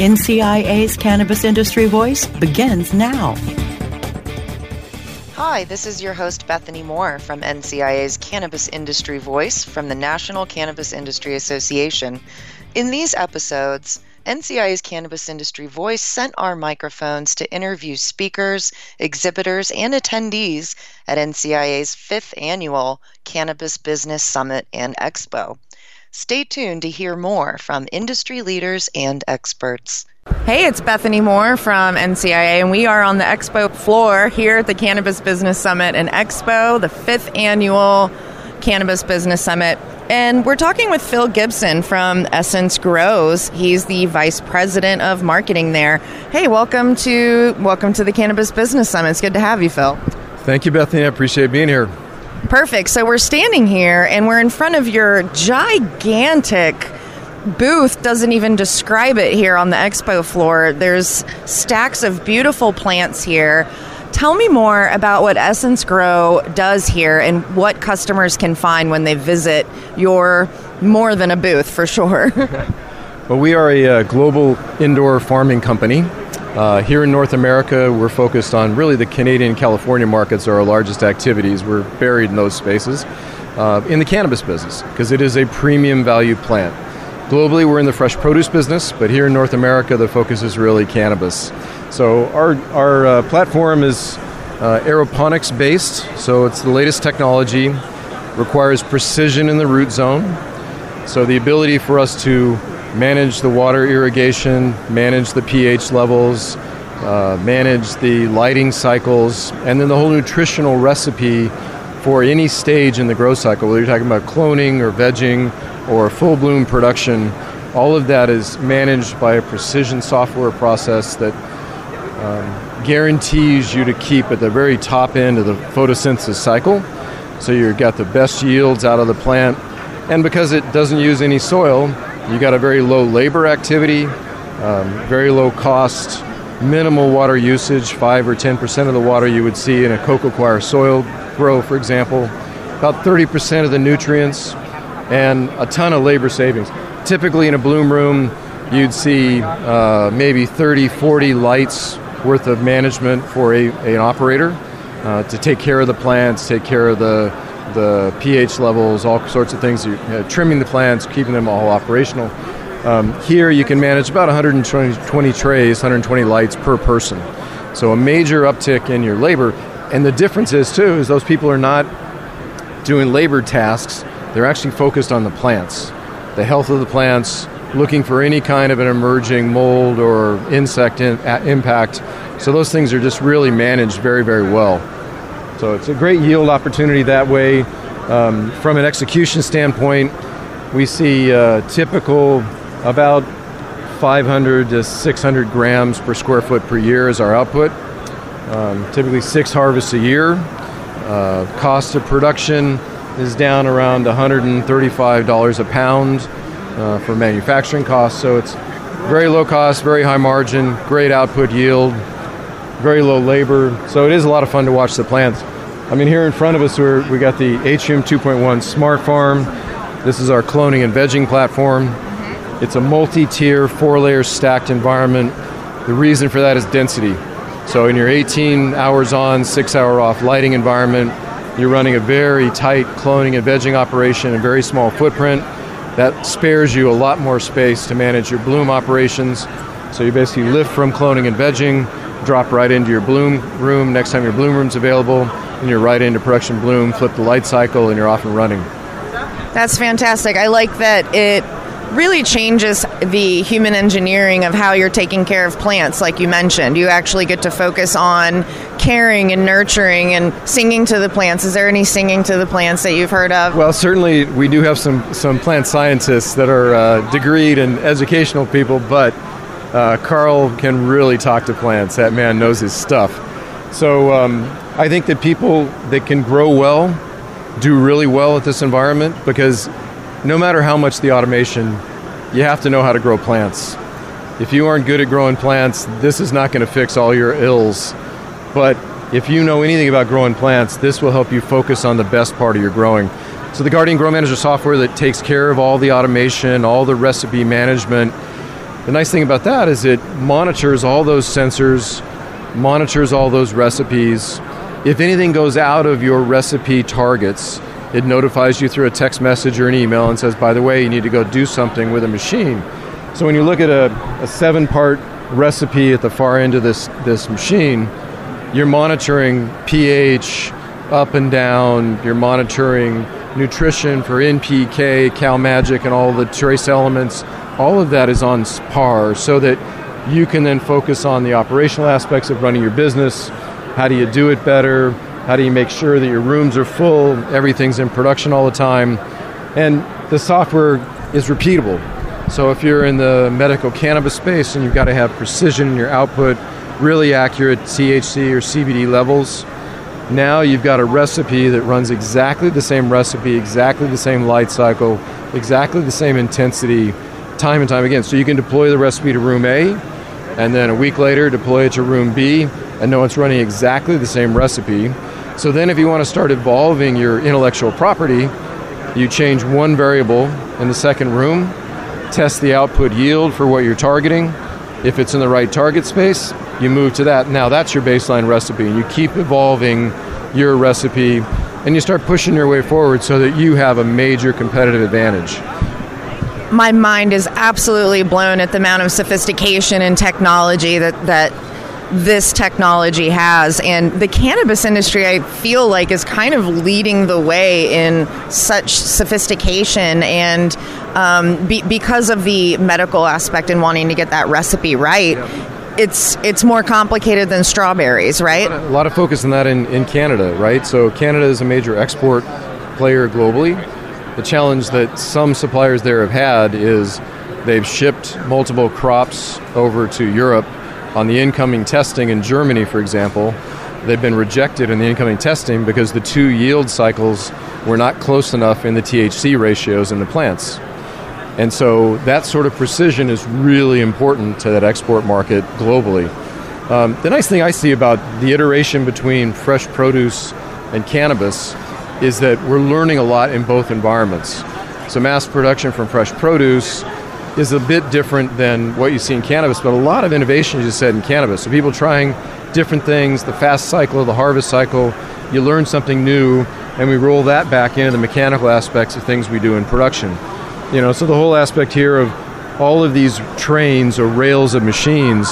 NCIA's Cannabis Industry Voice begins now. Hi, this is your host Bethany Moore from NCIA's Cannabis Industry Voice from the National Cannabis Industry Association. In these episodes, NCIA's Cannabis Industry Voice sent our microphones to interview speakers, exhibitors, and attendees at NCIA's fifth annual Cannabis Business Summit and Expo. Stay tuned to hear more from industry leaders and experts. Hey, it's Bethany Moore from NCIA, and we are on the expo floor here at the Cannabis Business Summit and Expo, the fifth annual Cannabis Business Summit. And we're talking with Phil Gibson from AEssense Grows. He's the vice president of marketing there. Hey, welcome to welcome to the Cannabis Business Summit. It's good to have you, Phil. Thank you, Bethany. I appreciate being here. Perfect. So we're standing here and we're in front of your gigantic booth doesn't even describe it here on the expo floor. There's stacks of beautiful plants here. Tell me more about what AEssense Grow does here and what customers can find when they visit your more than a booth for sure. well, we are a, uh, global indoor farming company. Uh, here in North America, we're focused on really the Canadian California markets are our largest activities. We're buried in those spaces. Uh, in the cannabis business, because it is a premium value plant. Globally, we're in the fresh produce business, but here in North America, the focus is really cannabis. So our, our uh, platform is uh, aeroponics based, so it's the latest technology, requires precision in the root zone. So the ability for us to manage the water irrigation, manage the pH levels, uh, manage the lighting cycles, and then the whole nutritional recipe for any stage in the growth cycle, whether you're talking about cloning or vegging or full bloom production, all of that is managed by a precision software process that um, guarantees you to keep at the very top end of the photosynthesis cycle. So you've got the best yields out of the plant. And because it doesn't use any soil, you got a very low labor activity, um, very low cost, minimal water usage, 5 or 10% of the water you would see in a coco coir soil grow, for example, about 30% of the nutrients, and a ton of labor savings. Typically, in a bloom room, you'd see uh, maybe 30, 40 lights worth of management for a, an operator uh, to take care of the plants, take care of the the pH levels, all sorts of things. Uh, trimming the plants, keeping them all operational. Um, here, you can manage about 120 trays, 120 lights per person. So a major uptick in your labor. And the difference is too is those people are not doing labor tasks they're actually focused on the plants, the health of the plants, looking for any kind of an emerging mold or insect in, impact. So those things are just really managed very, very well. So it's a great yield opportunity that way. Um, from an execution standpoint, we see uh, typical about 500 to 600 grams per square foot per year is our output. Um, typically six harvests a year. Uh, cost of production is down around $135 a pound uh, for manufacturing costs. So it's very low cost, very high margin, great output yield, very low labor. So it is a lot of fun to watch the plants. I mean, here in front of us, we're, we got the Atrium 2.1 Smart Farm. This is our cloning and vegging platform. It's a multi-tier, four-layer stacked environment. The reason for that is density. So in your 18 hours on, six hour off lighting environment, you're running a very tight cloning and vegging operation, a very small footprint. That spares you a lot more space to manage your bloom operations. So you basically lift from cloning and vegging, drop right into your bloom room. Next time your bloom room's available, and you're right into production bloom, flip the light cycle, and you're off and running. That's fantastic. I like that it really changes the human engineering of how you're taking care of plants, like you mentioned. You actually get to focus on caring and nurturing and singing to the plants. Is there any singing to the plants that you've heard of? Well, certainly we do have some, some plant scientists that are uh, degreed and educational people, but uh, Carl can really talk to plants. That man knows his stuff. So um, I think that people that can grow well do really well at this environment because no matter how much the automation, you have to know how to grow plants. If you aren't good at growing plants, this is not going to fix all your ills. But if you know anything about growing plants, this will help you focus on the best part of your growing. So the Guardian Grow Manager software that takes care of all the automation, all the recipe management. The nice thing about that is it monitors all those sensors, monitors all those recipes. If anything goes out of your recipe targets, it notifies you through a text message or an email and says, by the way, you need to go do something with a machine. So when you look at a, a seven part recipe at the far end of this, this machine, you're monitoring pH up and down, you're monitoring nutrition for NPK, CalMagic, and all the trace elements. All of that is on par so that you can then focus on the operational aspects of running your business. How do you do it better? How do you make sure that your rooms are full, everything's in production all the time? And the software is repeatable. So if you're in the medical cannabis space and you've got to have precision in your output, really accurate THC or CBD levels. Now you've got a recipe that runs exactly the same recipe, exactly the same light cycle, exactly the same intensity, time and time again. So you can deploy the recipe to room A, and then a week later deploy it to room B, and know it's running exactly the same recipe. So then if you want to start evolving your intellectual property, you change one variable in the second room, test the output yield for what you're targeting. If it's in the right target space, you move to that. Now that's your baseline recipe, and you keep evolving your recipe, and you start pushing your way forward so that you have a major competitive advantage. My mind is absolutely blown at the amount of sophistication and technology that that this technology has. And the cannabis industry, I feel like, is kind of leading the way in such sophistication and um, be, because of the medical aspect and wanting to get that recipe right. Yeah it's it's more complicated than strawberries, right? A lot of, a lot of focus on that in, in Canada, right? So Canada is a major export player globally. The challenge that some suppliers there have had is they've shipped multiple crops over to Europe on the incoming testing in Germany, for example. They've been rejected in the incoming testing because the two yield cycles were not close enough in the THC ratios in the plants. And so that sort of precision is really important to that export market globally. Um, the nice thing I see about the iteration between fresh produce and cannabis is that we're learning a lot in both environments. So mass production from fresh produce is a bit different than what you see in cannabis, but a lot of innovation, you said, in cannabis. So people trying different things, the fast cycle, the harvest cycle, you learn something new, and we roll that back into the mechanical aspects of things we do in production. You know, so the whole aspect here of all of these trains or rails of machines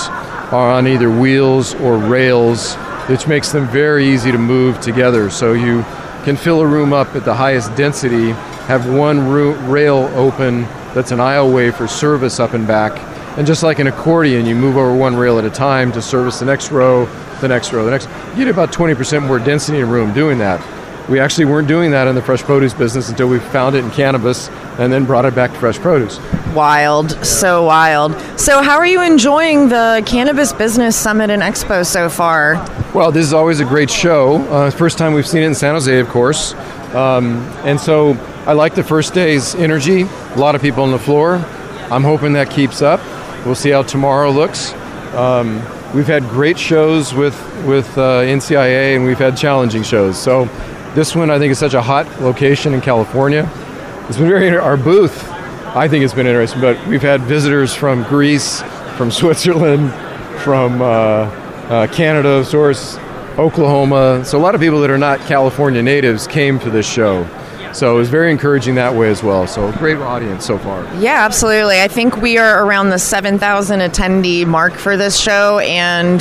are on either wheels or rails, which makes them very easy to move together. So you can fill a room up at the highest density, have one rail open that's an aisle way for service up and back. And just like an accordion, you move over one rail at a time to service the next row, the next row, the next. You get about 20% more density in a room doing that. We actually weren't doing that in the fresh produce business until we found it in cannabis and then brought it back to fresh produce. Wild, yeah. so wild. So, how are you enjoying the Cannabis Business Summit and Expo so far? Well, this is always a great show. Uh, first time we've seen it in San Jose, of course. Um, and so, I like the first day's energy. A lot of people on the floor. I'm hoping that keeps up. We'll see how tomorrow looks. Um, we've had great shows with with uh, NCIA, and we've had challenging shows. So this one, I think, is such a hot location in California. It's been very our booth. I think it's been interesting, but we've had visitors from Greece, from Switzerland, from uh, uh, Canada, of course, Oklahoma. So a lot of people that are not California natives came to this show. So it was very encouraging that way as well. So great audience so far. Yeah, absolutely. I think we are around the 7,000 attendee mark for this show, and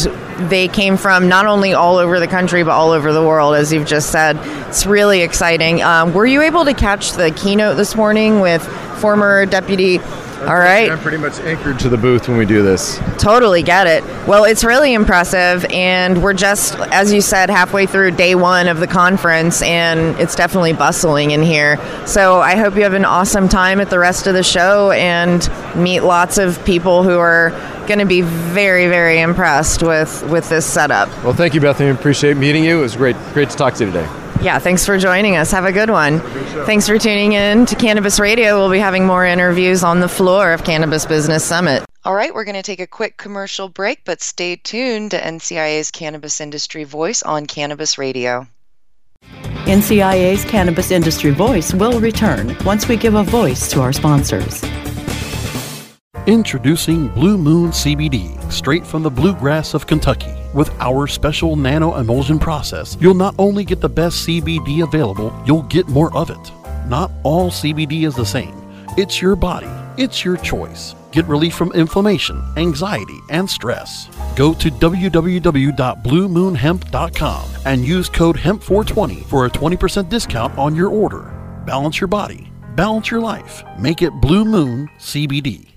they came from not only all over the country but all over the world, as you've just said. It's really exciting. Um, were you able to catch the keynote this morning with former Deputy All right. I'm pretty much anchored to the booth when we do this. Totally get it. Well, it's really impressive, and we're just, as you said, halfway through day one of the conference, and it's definitely bustling in here. So I hope you have an awesome time at the rest of the show and meet lots of people who are going to be very, very impressed with, with this setup. Well, thank you, Bethany. Appreciate meeting you. It was great, great to talk to you today. Yeah, thanks for joining us. Have a good one. Thanks for tuning in to Cannabis Radio. We'll be having more interviews on the floor of Cannabis Business Summit. All right, we're going to take a quick commercial break, but stay tuned to NCIA's Cannabis Industry Voice on Cannabis Radio. NCIA's Cannabis Industry Voice will return once we give a voice to our sponsors. Introducing Blue Moon CBD, straight from the bluegrass of Kentucky. With our special nano emulsion process, you'll not only get the best CBD available, you'll get more of it. Not all CBD is the same. It's your body, it's your choice. Get relief from inflammation, anxiety, and stress. Go to www.bluemoonhemp.com and use code HEMP420 for a 20% discount on your order. Balance your body, balance your life. Make it Blue Moon CBD.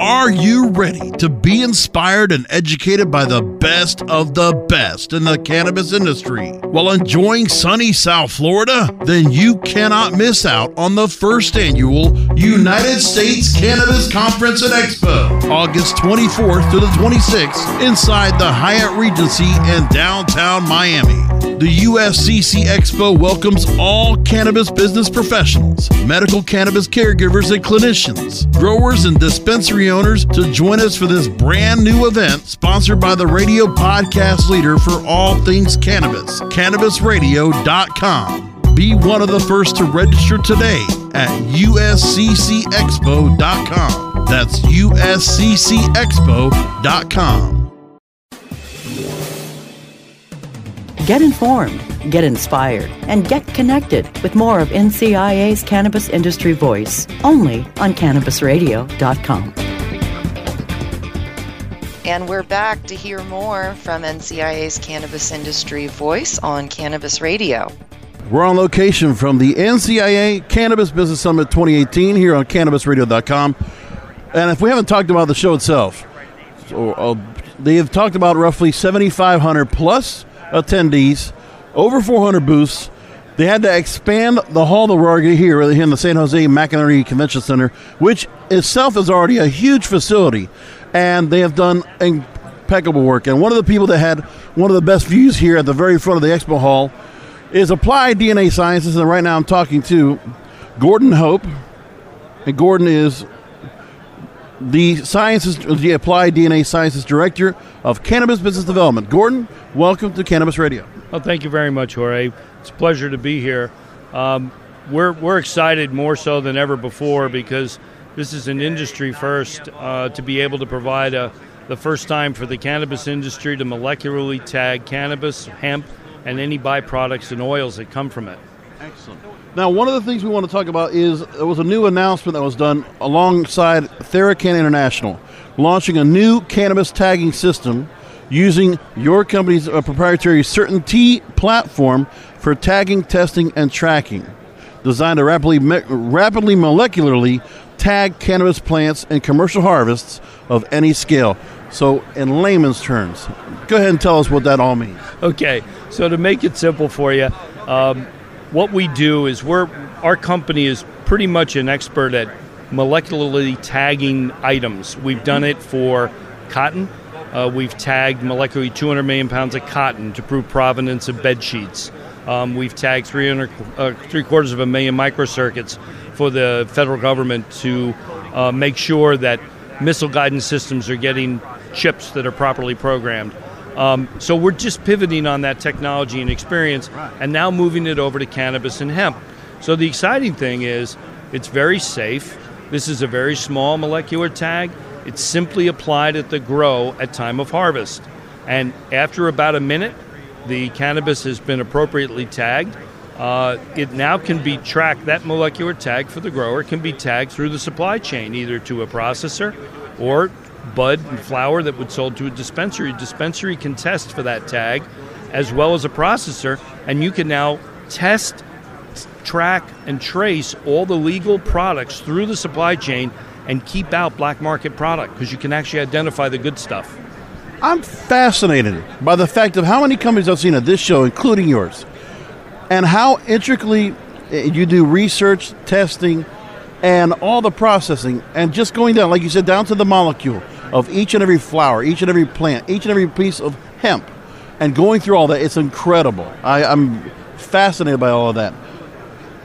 Are you ready to be inspired and educated by the best of the best in the cannabis industry while enjoying sunny South Florida? Then you cannot miss out on the first annual United States Cannabis Conference and Expo, August 24th to the 26th, inside the Hyatt Regency in downtown Miami. The USCC Expo welcomes all cannabis business professionals, medical cannabis caregivers and clinicians, growers and dispensary owners to join us for this brand new event sponsored by the radio podcast leader for all things cannabis, cannabisradio.com. Be one of the first to register today at usccexpo.com. That's usccexpo.com. Get informed, get inspired, and get connected with more of NCIA's Cannabis Industry Voice only on CannabisRadio.com. And we're back to hear more from NCIA's Cannabis Industry Voice on Cannabis Radio. We're on location from the NCIA Cannabis Business Summit 2018 here on CannabisRadio.com. And if we haven't talked about the show itself, so, uh, they have talked about roughly 7,500 plus attendees, over 400 booths. They had to expand the hall that we're already here in the San Jose McEnery Convention Center, which itself is already a huge facility. And they have done impeccable work. And one of the people that had one of the best views here at the very front of the expo hall is Applied DNA Sciences. And right now I'm talking to Gordon Hope. And Gordon is the sciences, the Applied DNA Sciences Director of Cannabis Business Development. Gordon, welcome to Cannabis Radio. Well, thank you very much, Jorge. It's a pleasure to be here. Um, we're, we're excited more so than ever before because this is an industry first uh, to be able to provide a, the first time for the cannabis industry to molecularly tag cannabis, hemp, and any byproducts and oils that come from it. Excellent. Now, one of the things we want to talk about is there was a new announcement that was done alongside TheraCann International, launching a new cannabis tagging system using your company's uh, proprietary CertainT platform for tagging, testing, and tracking, designed to rapidly, rapidly molecularly tag cannabis plants and commercial harvests of any scale. So, in layman's terms, go ahead and tell us what that all means. Okay, so to make it simple for you, um, what we do is we're our company is pretty much an expert at molecularly tagging items. We've done it for cotton. Uh, we've tagged molecularly 200 million pounds of cotton to prove provenance of bed sheets. Um, we've tagged 300, uh, three quarters of a million microcircuits for the federal government to uh, make sure that missile guidance systems are getting chips that are properly programmed. Um, so we're just pivoting on that technology and experience, and now moving it over to cannabis and hemp. So the exciting thing is, it's very safe. This is a very small molecular tag. It's simply applied at the grow at time of harvest, and after about a minute, the cannabis has been appropriately tagged. Uh, it now can be tracked. That molecular tag for the grower can be tagged through the supply chain, either to a processor or bud and flower that would sold to a dispensary. Dispensary can test for that tag as well as a processor, and you can now test, track, and trace all the legal products through the supply chain and keep out black market product because you can actually identify the good stuff. I'm fascinated by the fact of how many companies I've seen at this show, including yours, and how intricately eh, you do research, testing, and all the processing, and just going down, like you said, down to the molecule of each and every flower, each and every plant, each and every piece of hemp, and going through all that. It's incredible. I, I'm fascinated by all of that.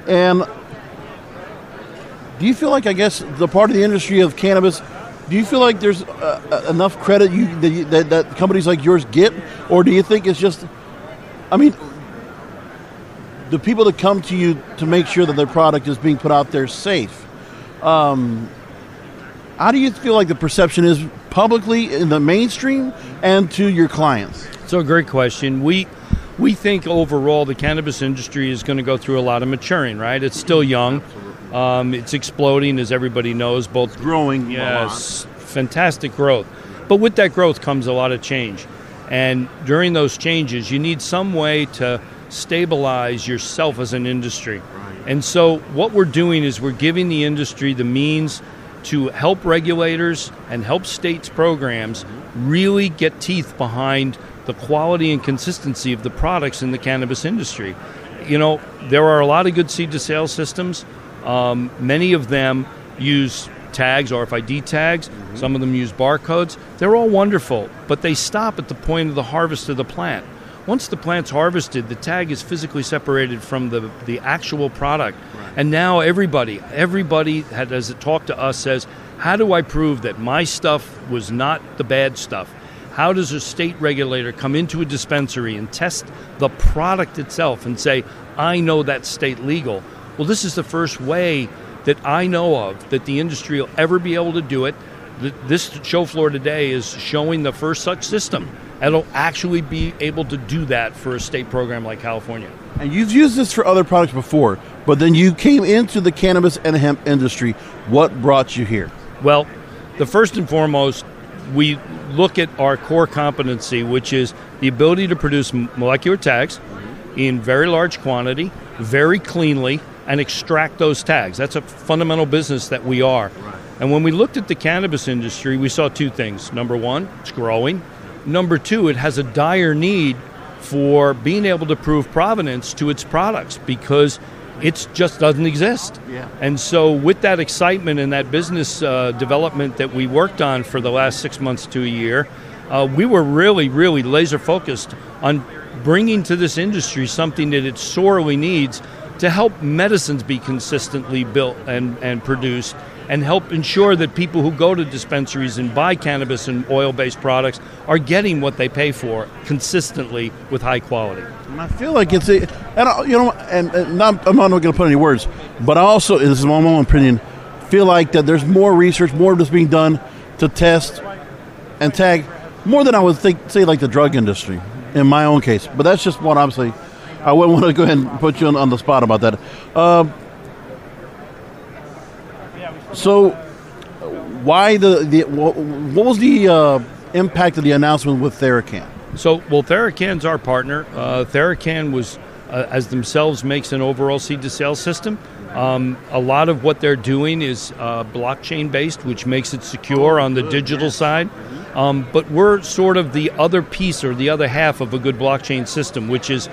And do you feel like, I guess, the part of the industry of cannabis, do you feel like there's uh, uh, enough credit you, that, that, that companies like yours get? Or do you think it's just, I mean, the people that come to you to make sure that their product is being put out there safe, um, how do you feel like the perception is publicly in the mainstream and to your clients? So, a great question. We we think overall the cannabis industry is going to go through a lot of maturing. Right? It's still young. Um, it's exploding, as everybody knows. Both growing, yes, fantastic growth. But with that growth comes a lot of change, and during those changes, you need some way to stabilize yourself as an industry. And so, what we're doing is we're giving the industry the means to help regulators and help states programs really get teeth behind the quality and consistency of the products in the cannabis industry. You know, there are a lot of good seed to sale systems. Um, many of them use tags, RFID tags. Mm-hmm. Some of them use barcodes. They're all wonderful, but they stop at the point of the harvest of the plant. Once the plant's harvested, the tag is physically separated from the, the actual product. Right. And now everybody, everybody that has talked to us says, how do I prove that my stuff was not the bad stuff? How does a state regulator come into a dispensary and test the product itself and say, I know that's state legal? Well, this is the first way that I know of that the industry will ever be able to do it. This show floor today is showing the first such system that'll actually be able to do that for a state program like California. And you've used this for other products before, but then you came into the cannabis and hemp industry. What brought you here? Well, the first and foremost, we look at our core competency, which is the ability to produce molecular tags in very large quantity, very cleanly, and extract those tags. That's a fundamental business that we are. And when we looked at the cannabis industry, we saw two things. Number one, it's growing. Number two, it has a dire need for being able to prove provenance to its products because it just doesn't exist. Yeah. And so, with that excitement and that business uh, development that we worked on for the last six months to a year, uh, we were really, really laser focused on bringing to this industry something that it sorely needs to help medicines be consistently built and, and produced and help ensure that people who go to dispensaries and buy cannabis and oil-based products are getting what they pay for consistently with high quality. And I feel like it's a, and I, you know, and, and not, I'm not going to put any words, but I also, this is my own opinion, feel like that there's more research, more that's being done to test and tag more than I would think, say, like the drug industry in my own case. But that's just what I'm saying. I wouldn't want to go ahead and put you on, on the spot about that. Uh, so, why the, the what, was the uh, impact of the announcement with TheraCann? So, well, TheraCann's our partner. Uh, TheraCann was, uh, as themselves, makes an overall seed to sale system. Um, a lot of what they're doing is uh, blockchain based, which makes it secure on the digital side. Um, but we're sort of the other piece or the other half of a good blockchain system, which is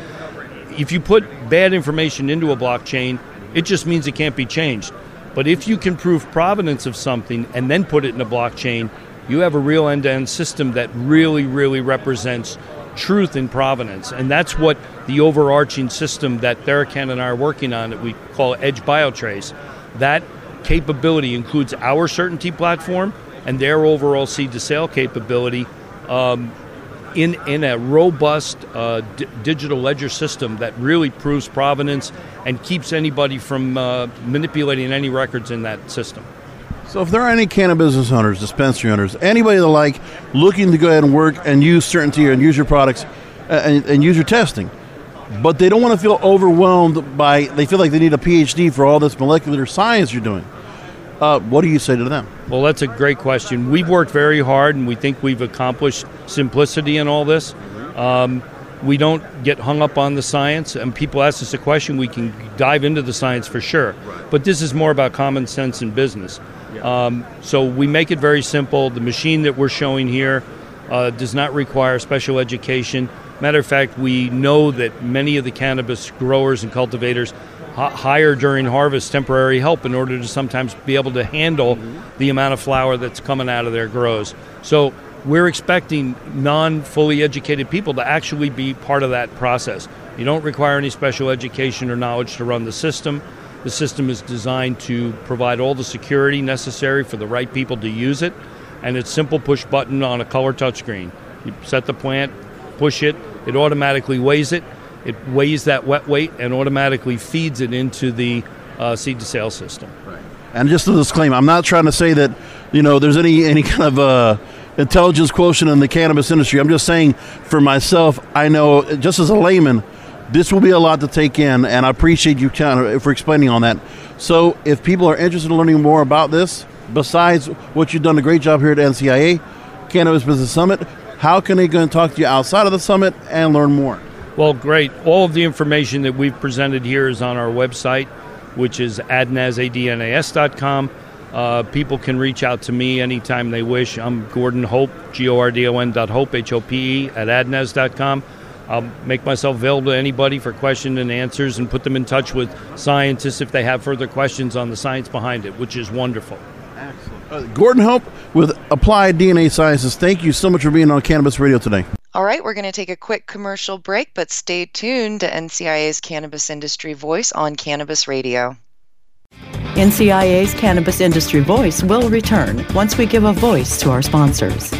if you put bad information into a blockchain, it just means it can't be changed. But if you can prove provenance of something and then put it in a blockchain, you have a real end to end system that really, really represents truth in provenance. And that's what the overarching system that TheraCann and I are working on that we call Edge Biotrace. That capability includes our CertainT platform, and their overall seed to sale capability um, in, in a robust uh, d- digital ledger system that really proves provenance and keeps anybody from uh, manipulating any records in that system. So, if there are any cannabis business owners, dispensary owners, anybody that like looking to go ahead and work and use CertainT and use your products uh, and, and use your testing, but they don't want to feel overwhelmed by, they feel like they need a PhD for all this molecular science you're doing. Uh, what do you say to them? Well, that's a great question. We've worked very hard, and we think we've accomplished simplicity in all this. Um, we don't get hung up on the science, and people ask us a question, we can dive into the science for sure. But this is more about common sense in business. Um, so we make it very simple. The machine that we're showing here uh, does not require special education. Matter of fact, we know that many of the cannabis growers and cultivators hire during harvest temporary help in order to sometimes be able to handle the amount of flower that's coming out of their grows. So we're expecting non fully educated people to actually be part of that process. You don't require any special education or knowledge to run the system. The system is designed to provide all the security necessary for the right people to use it, and it's simple push button on a color touchscreen. You set the plant, push it, it automatically weighs it, it weighs that wet weight and automatically feeds it into the uh, seed to sale system. Right. And just a disclaimer, I'm not trying to say that you know there's any any kind of uh, intelligence quotient in the cannabis industry. I'm just saying for myself, I know just as a layman, this will be a lot to take in, and I appreciate you kind of for explaining on that. So, if people are interested in learning more about this, besides what you've done a great job here at NCIA Cannabis Business Summit, how can they go and talk to you outside of the summit and learn more? Well, great. All of the information that we've presented here is on our website, which is adnas.com. Uh, people can reach out to me anytime they wish. I'm Gordon Hope, G O R D O N dot Hope, H O P E, at adnas.com. I'll make myself available to anybody for questions and answers and put them in touch with scientists if they have further questions on the science behind it, which is wonderful. Excellent. Uh, Gordon Hope with Applied DNA Sciences, thank you so much for being on Cannabis Radio today. All right, we're going to take a quick commercial break, but stay tuned to NCIA's Cannabis Industry Voice on Cannabis Radio. NCIA's Cannabis Industry Voice will return once we give a voice to our sponsors.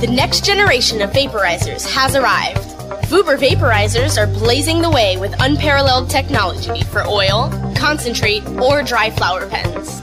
The next generation of vaporizers has arrived. Vuber vaporizers are blazing the way with unparalleled technology for oil, concentrate, or dry flower pens.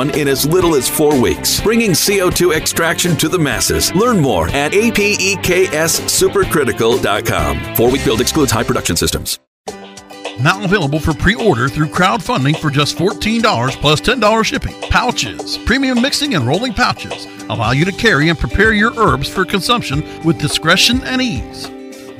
in as little as four weeks, bringing CO2 extraction to the masses. Learn more at apexsupercritical.com. Four week build excludes high production systems. Now available for pre order through crowdfunding for just $14 plus $10 shipping. Pouchz, premium mixing and rolling pouches allow you to carry and prepare your herbs for consumption with discretion and ease.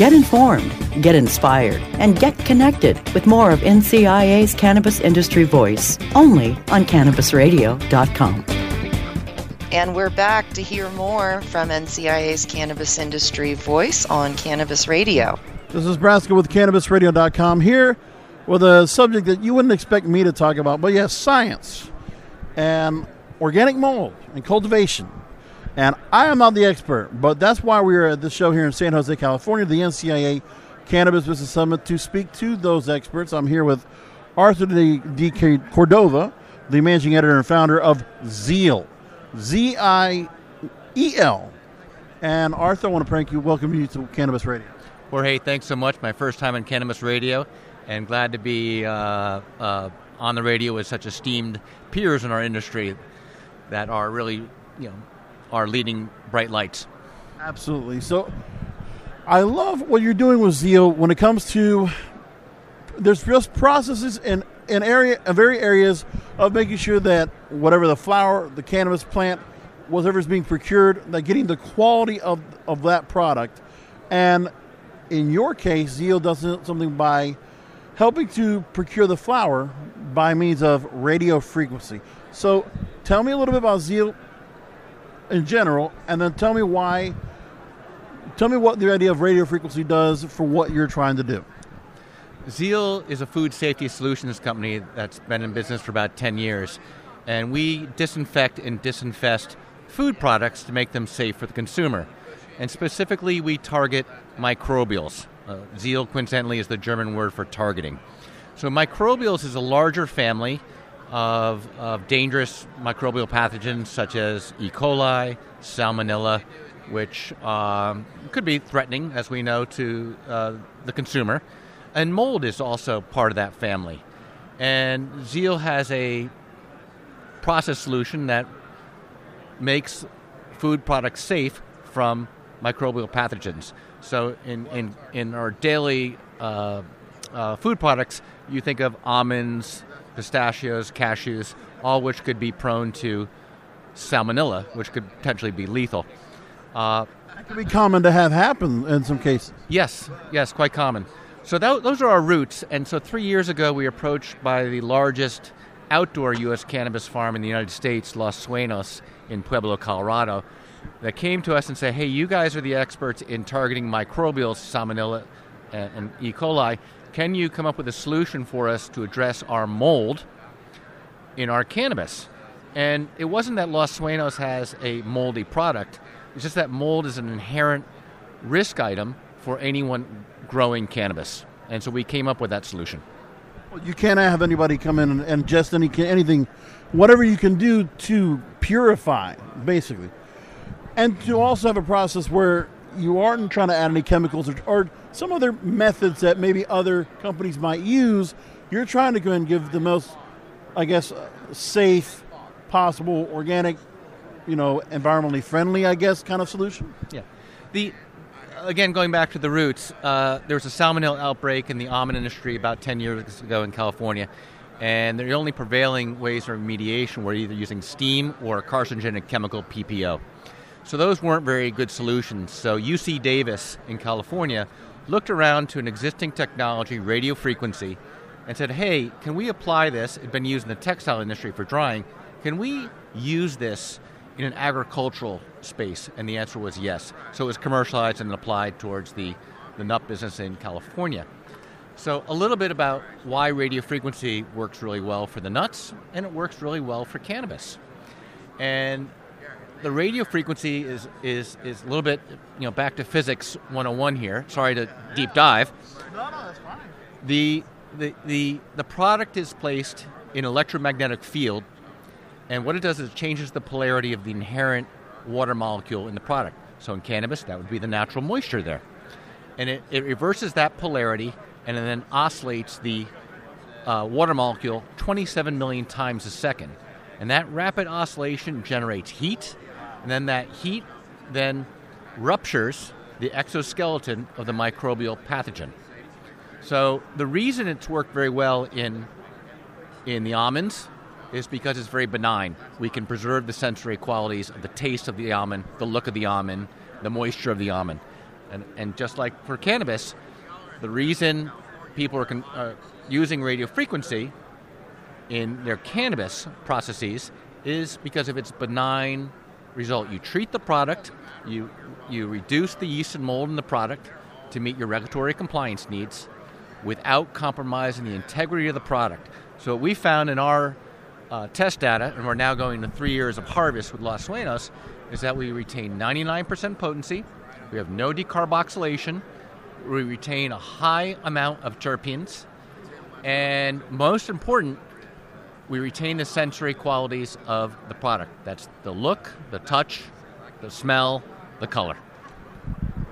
Get informed, get inspired, and get connected with more of NCIA's Cannabis Industry Voice only on CannabisRadio.com. And we're back to hear more from NCIA's Cannabis Industry Voice on Cannabis Radio. This is Braska with CannabisRadio.com here with a subject that you wouldn't expect me to talk about, but yes, science and organic mold and cultivation and I am not the expert, but that's why we're at this show here in San Jose, California, the NCIA Cannabis Business Summit, to speak to those experts. I'm here with Arthur D. D. Cordoba, the managing editor and founder of Ziel. Z I E L. And Arthur, I want to prank you. Welcome you to Cannabis Radio. Jorge, thanks so much. My first time on Cannabis Radio, and glad to be uh, uh, on the radio with such esteemed peers in our industry that are really, you know, are leading bright lights. Absolutely. So, I love what you're doing with Ziel when it comes to there's just processes in in area in very areas of making sure that whatever the flower, the cannabis plant, whatever is being procured, that getting the quality of of that product, and in your case, Ziel does something by helping to procure the flower by means of radio frequency. So, tell me a little bit about Ziel in general, and then tell me why. Tell me what the idea of radio frequency does for what you're trying to do. Ziel is a food safety solutions company that's been in business for about 10 years, and we disinfect and disinfest food products to make them safe for the consumer. And specifically, we target microbials. Uh, Ziel, coincidentally, is the German word for targeting. So, microbials is a larger family of, of dangerous microbial pathogens such as E. coli, salmonella, which um, could be threatening, as we know, to uh, the consumer. And mold is also part of that family. And Ziel has a process solution that makes food products safe from microbial pathogens. So, in, in, in our daily uh, uh, food products, you think of almonds, pistachios, cashews, all which could be prone to salmonella, which could potentially be lethal. Uh, that could be common to have happen in some cases. Yes, yes, quite common. So that, those are our roots. And so three years ago, we approached by the largest outdoor U.S. cannabis farm in the United States, Los Sueños, in Pueblo, Colorado, that came to us and said, "Hey, you guys are the experts in targeting microbials, Salmonella and, and E. coli. Can you come up with a solution for us to address our mold in our cannabis?" And it wasn't that Los Sueños has a moldy product; it's just that mold is an inherent risk item for anyone growing cannabis. And so we came up with that solution. Well, you can't have anybody come in and, and just any anything, whatever you can do to purify, basically, and to also have a process where you aren't trying to add any chemicals or, or some other methods that maybe other companies might use. You're trying to go and give the most, I guess, uh, safe, possible, organic, you know, environmentally friendly, I guess, kind of solution. Yeah. The again, going back to the roots, uh, there was a salmonella outbreak in the almond industry about 10 years ago in California, and the only prevailing ways of remediation were either using steam or carcinogenic chemical PPO. So those weren't very good solutions. So UC Davis in California looked around to an existing technology, radio frequency, and said, hey, can we apply this? It's been used in the textile industry for drying. Can we use this in an agricultural space? And the answer was yes. So it was commercialized and applied towards the, the nut business in California. So, a little bit about why radio frequency works really well for the nuts and it works really well for cannabis. And the radio frequency is, is, is a little bit, you know, back to physics 101 here. Sorry to deep dive. No, no, that's fine. The, the, the, the product is placed in electromagnetic field, and what it does is it changes the polarity of the inherent water molecule in the product. So in cannabis, that would be the natural moisture there. And it, it reverses that polarity and then oscillates the uh, water molecule 27 million times a second. And that rapid oscillation generates heat, and then that heat then ruptures the exoskeleton of the microbial pathogen. So the reason it's worked very well in in the almonds is because it's very benign. We can preserve the sensory qualities of the taste of the almond, the look of the almond, the moisture of the almond. And, and just like for cannabis, the reason people are con- uh, using radio frequency in their cannabis processes is because of its benign result. You treat the product, you, you reduce the yeast and mold in the product to meet your regulatory compliance needs without compromising the integrity of the product. So, what we found in our uh, test data, and we're now going to three years of harvest with Los Sueños, is that we retain 99% potency, we have no decarboxylation, we retain a high amount of terpenes, and most important, we retain the sensory qualities of the product. That's the look, the touch, the smell, the color.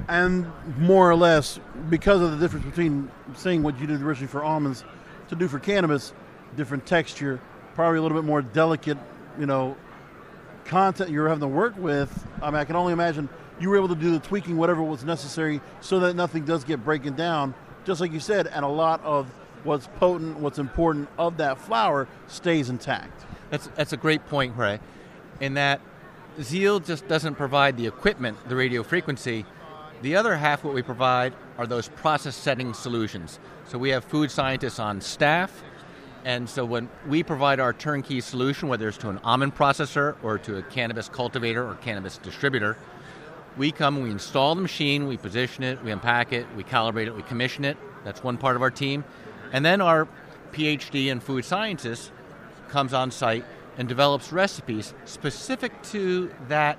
And more or less, because of the difference between saying what you did originally for almonds to do for cannabis, different texture, probably a little bit more delicate, you know, content you're having to work with. I mean, I can only imagine you were able to do the tweaking, whatever was necessary, so that nothing does get breaking down, just like you said, and a lot of what's potent, what's important of that flower stays intact. That's that's a great point, Ray. In that Ziel just doesn't provide the equipment, the radio frequency. The other half, what we provide, are those process setting solutions. So we have food scientists on staff, and so when we provide our turnkey solution, whether it's to an almond processor or to a cannabis cultivator or cannabis distributor, we come, we install the machine, we position it, we unpack it, we calibrate it, we commission it. That's one part of our team. And then our PhD in food sciences comes on site and develops recipes specific to that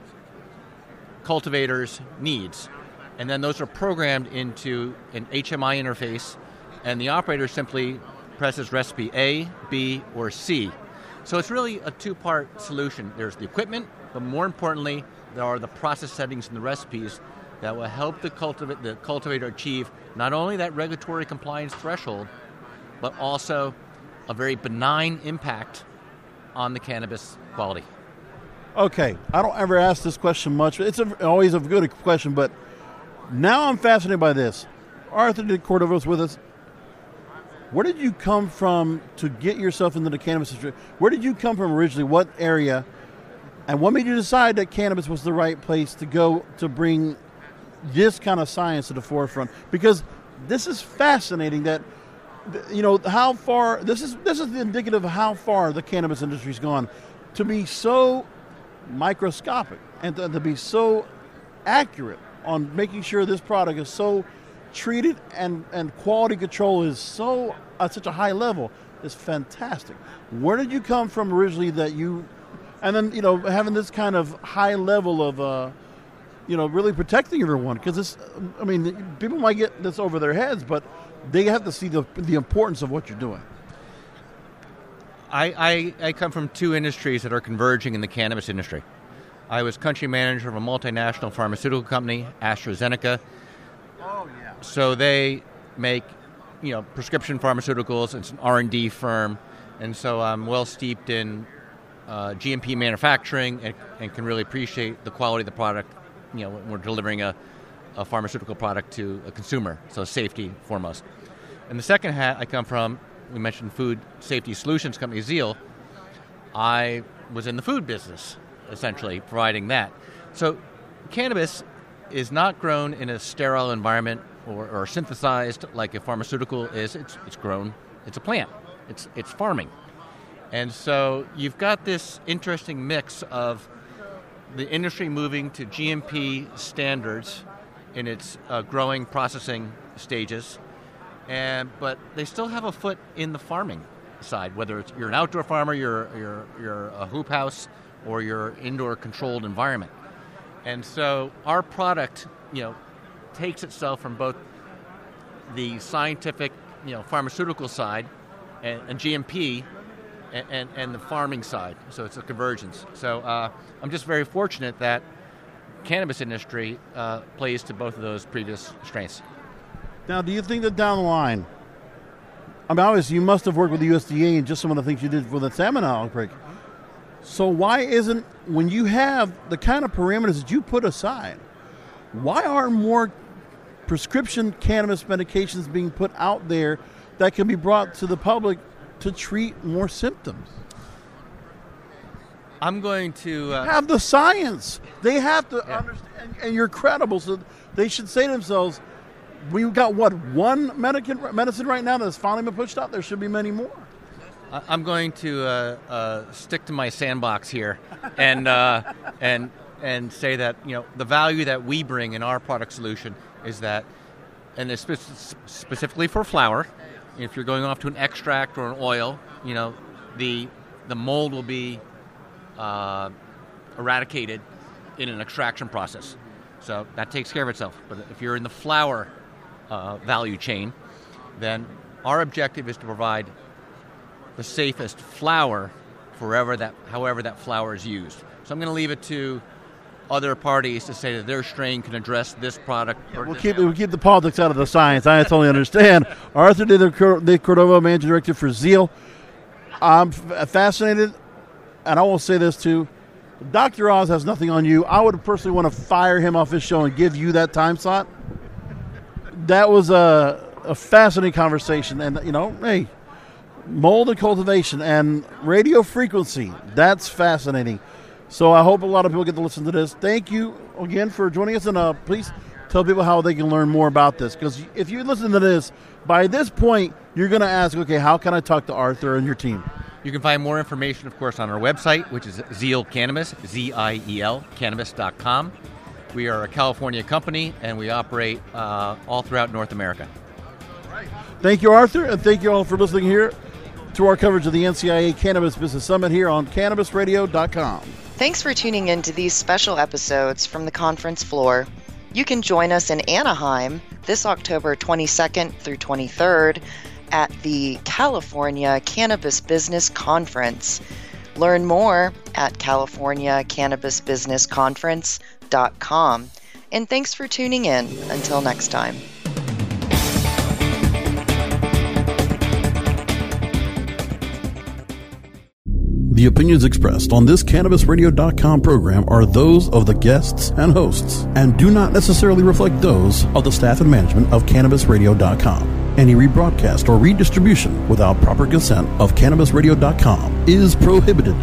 cultivator's needs. And then those are programmed into an HMI interface, and the operator simply presses recipe A, B, or C. So it's really a two part solution. There's the equipment, but more importantly, there are the process settings and the recipes that will help the, cultiva- the cultivator achieve not only that regulatory compliance threshold, but also a very benign impact on the cannabis quality. Okay, I don't ever ask this question much. It's a, always a good question, but now I'm fascinated by this. Arthur de Cordoba is with us. Where did you come from to get yourself into the cannabis industry? Where did you come from originally? What area? And what made you decide that cannabis was the right place to go to bring this kind of science to the forefront? Because this is fascinating that you know how far this is this is indicative of how far the cannabis industry's gone to be so microscopic and to, to be so accurate on making sure this product is so treated and, and quality control is so at such a high level is fantastic. Where did you come from originally that you, and then you know having this kind of high level of, uh, you know, really protecting everyone because this, I mean, people might get this over their heads, but they have to see the the importance of what you're doing. I, I, I come from two industries that are converging in the cannabis industry. I was country manager of a multinational pharmaceutical company, AstraZeneca. Oh yeah. So they make, you know, prescription pharmaceuticals. It's an R and D firm, and so I'm well steeped in uh, GMP manufacturing and, and, can really appreciate the quality of the product. You know, when we're delivering a, a pharmaceutical product to a consumer, so safety foremost. And the second hat I come from, we mentioned food safety solutions company Ziel. I was in the food business, essentially providing that. So, cannabis is not grown in a sterile environment or, or synthesized like a pharmaceutical is. It's, it's grown, it's a plant, it's, it's farming. And so you've got this interesting mix of the industry moving to GMP standards in its uh, growing processing stages, and but they still have a foot in the farming side. Whether it's you're an outdoor farmer, you're you're you're a hoop house, or you're indoor controlled environment. And so our product, you know, takes itself from both the scientific, you know, pharmaceutical side and, and GMP and, and, and, the farming side. So it's a convergence. So uh, I'm just very fortunate that cannabis industry uh, plays to both of those previous strengths. Now, do you think that down the line, I mean, obviously you must have worked with the USDA and just some of the things you did for the salmon outbreak. So why isn't when you have the kind of parameters that you put aside, why aren't more prescription cannabis medications being put out there that can be brought to the public to treat more symptoms? I'm going to uh, have the science. They have to yeah. understand, and you're credible. So they should say to themselves, "We've got what one medicine medicine right now that's finally been pushed out. There should be many more." I'm going to uh, uh, stick to my sandbox here, and uh, and and say that you know the value that we bring in our product solution is that, and spe- specifically for flower, if you're going off to an extract or an oil, you know, the the mold will be uh, eradicated in an extraction process, so that takes care of itself. But if you're in the flower uh, value chain, then our objective is to provide the safest flower forever that, however that flower is used. So I'm going to leave it to other parties to say that their strain can address this product. or We'll this keep we'll keep the politics out of the science. I totally understand. Arthur de, the Cor- de Cordoba, managing director for Ziel. I'm f- fascinated, and I will say this too. Dr. Oz has nothing on you. I would personally want to fire him off his show and give you that time slot. That was a, a fascinating conversation, and you know, hey, mold and cultivation and radio frequency. That's fascinating. So I hope a lot of people get to listen to this. Thank you again for joining us, and uh, please tell people how they can learn more about this. Because if you listen to this, by this point, you're going to ask, okay, how can I talk to Arthur and your team? You can find more information, of course, on our website, which is Ziel Cannabis, Z I E L, cannabis.com. We are a California company and we operate uh, all throughout North America. Thank you, Arthur, and thank you all for listening here to our coverage of the NCIA Cannabis Business Summit here on CannabisRadio.com. Thanks for tuning in to these special episodes from the conference floor. You can join us in Anaheim this October 22nd through 23rd at the California Cannabis Business Conference. Learn more at California Cannabis Business californiacannabisbusinessconference.com. And thanks for tuning in. Until next time. The opinions expressed on this CannabisRadio.com program are those of the guests and hosts and do not necessarily reflect those of the staff and management of CannabisRadio.com. Any rebroadcast or redistribution without proper consent of CannabisRadio.com is prohibited.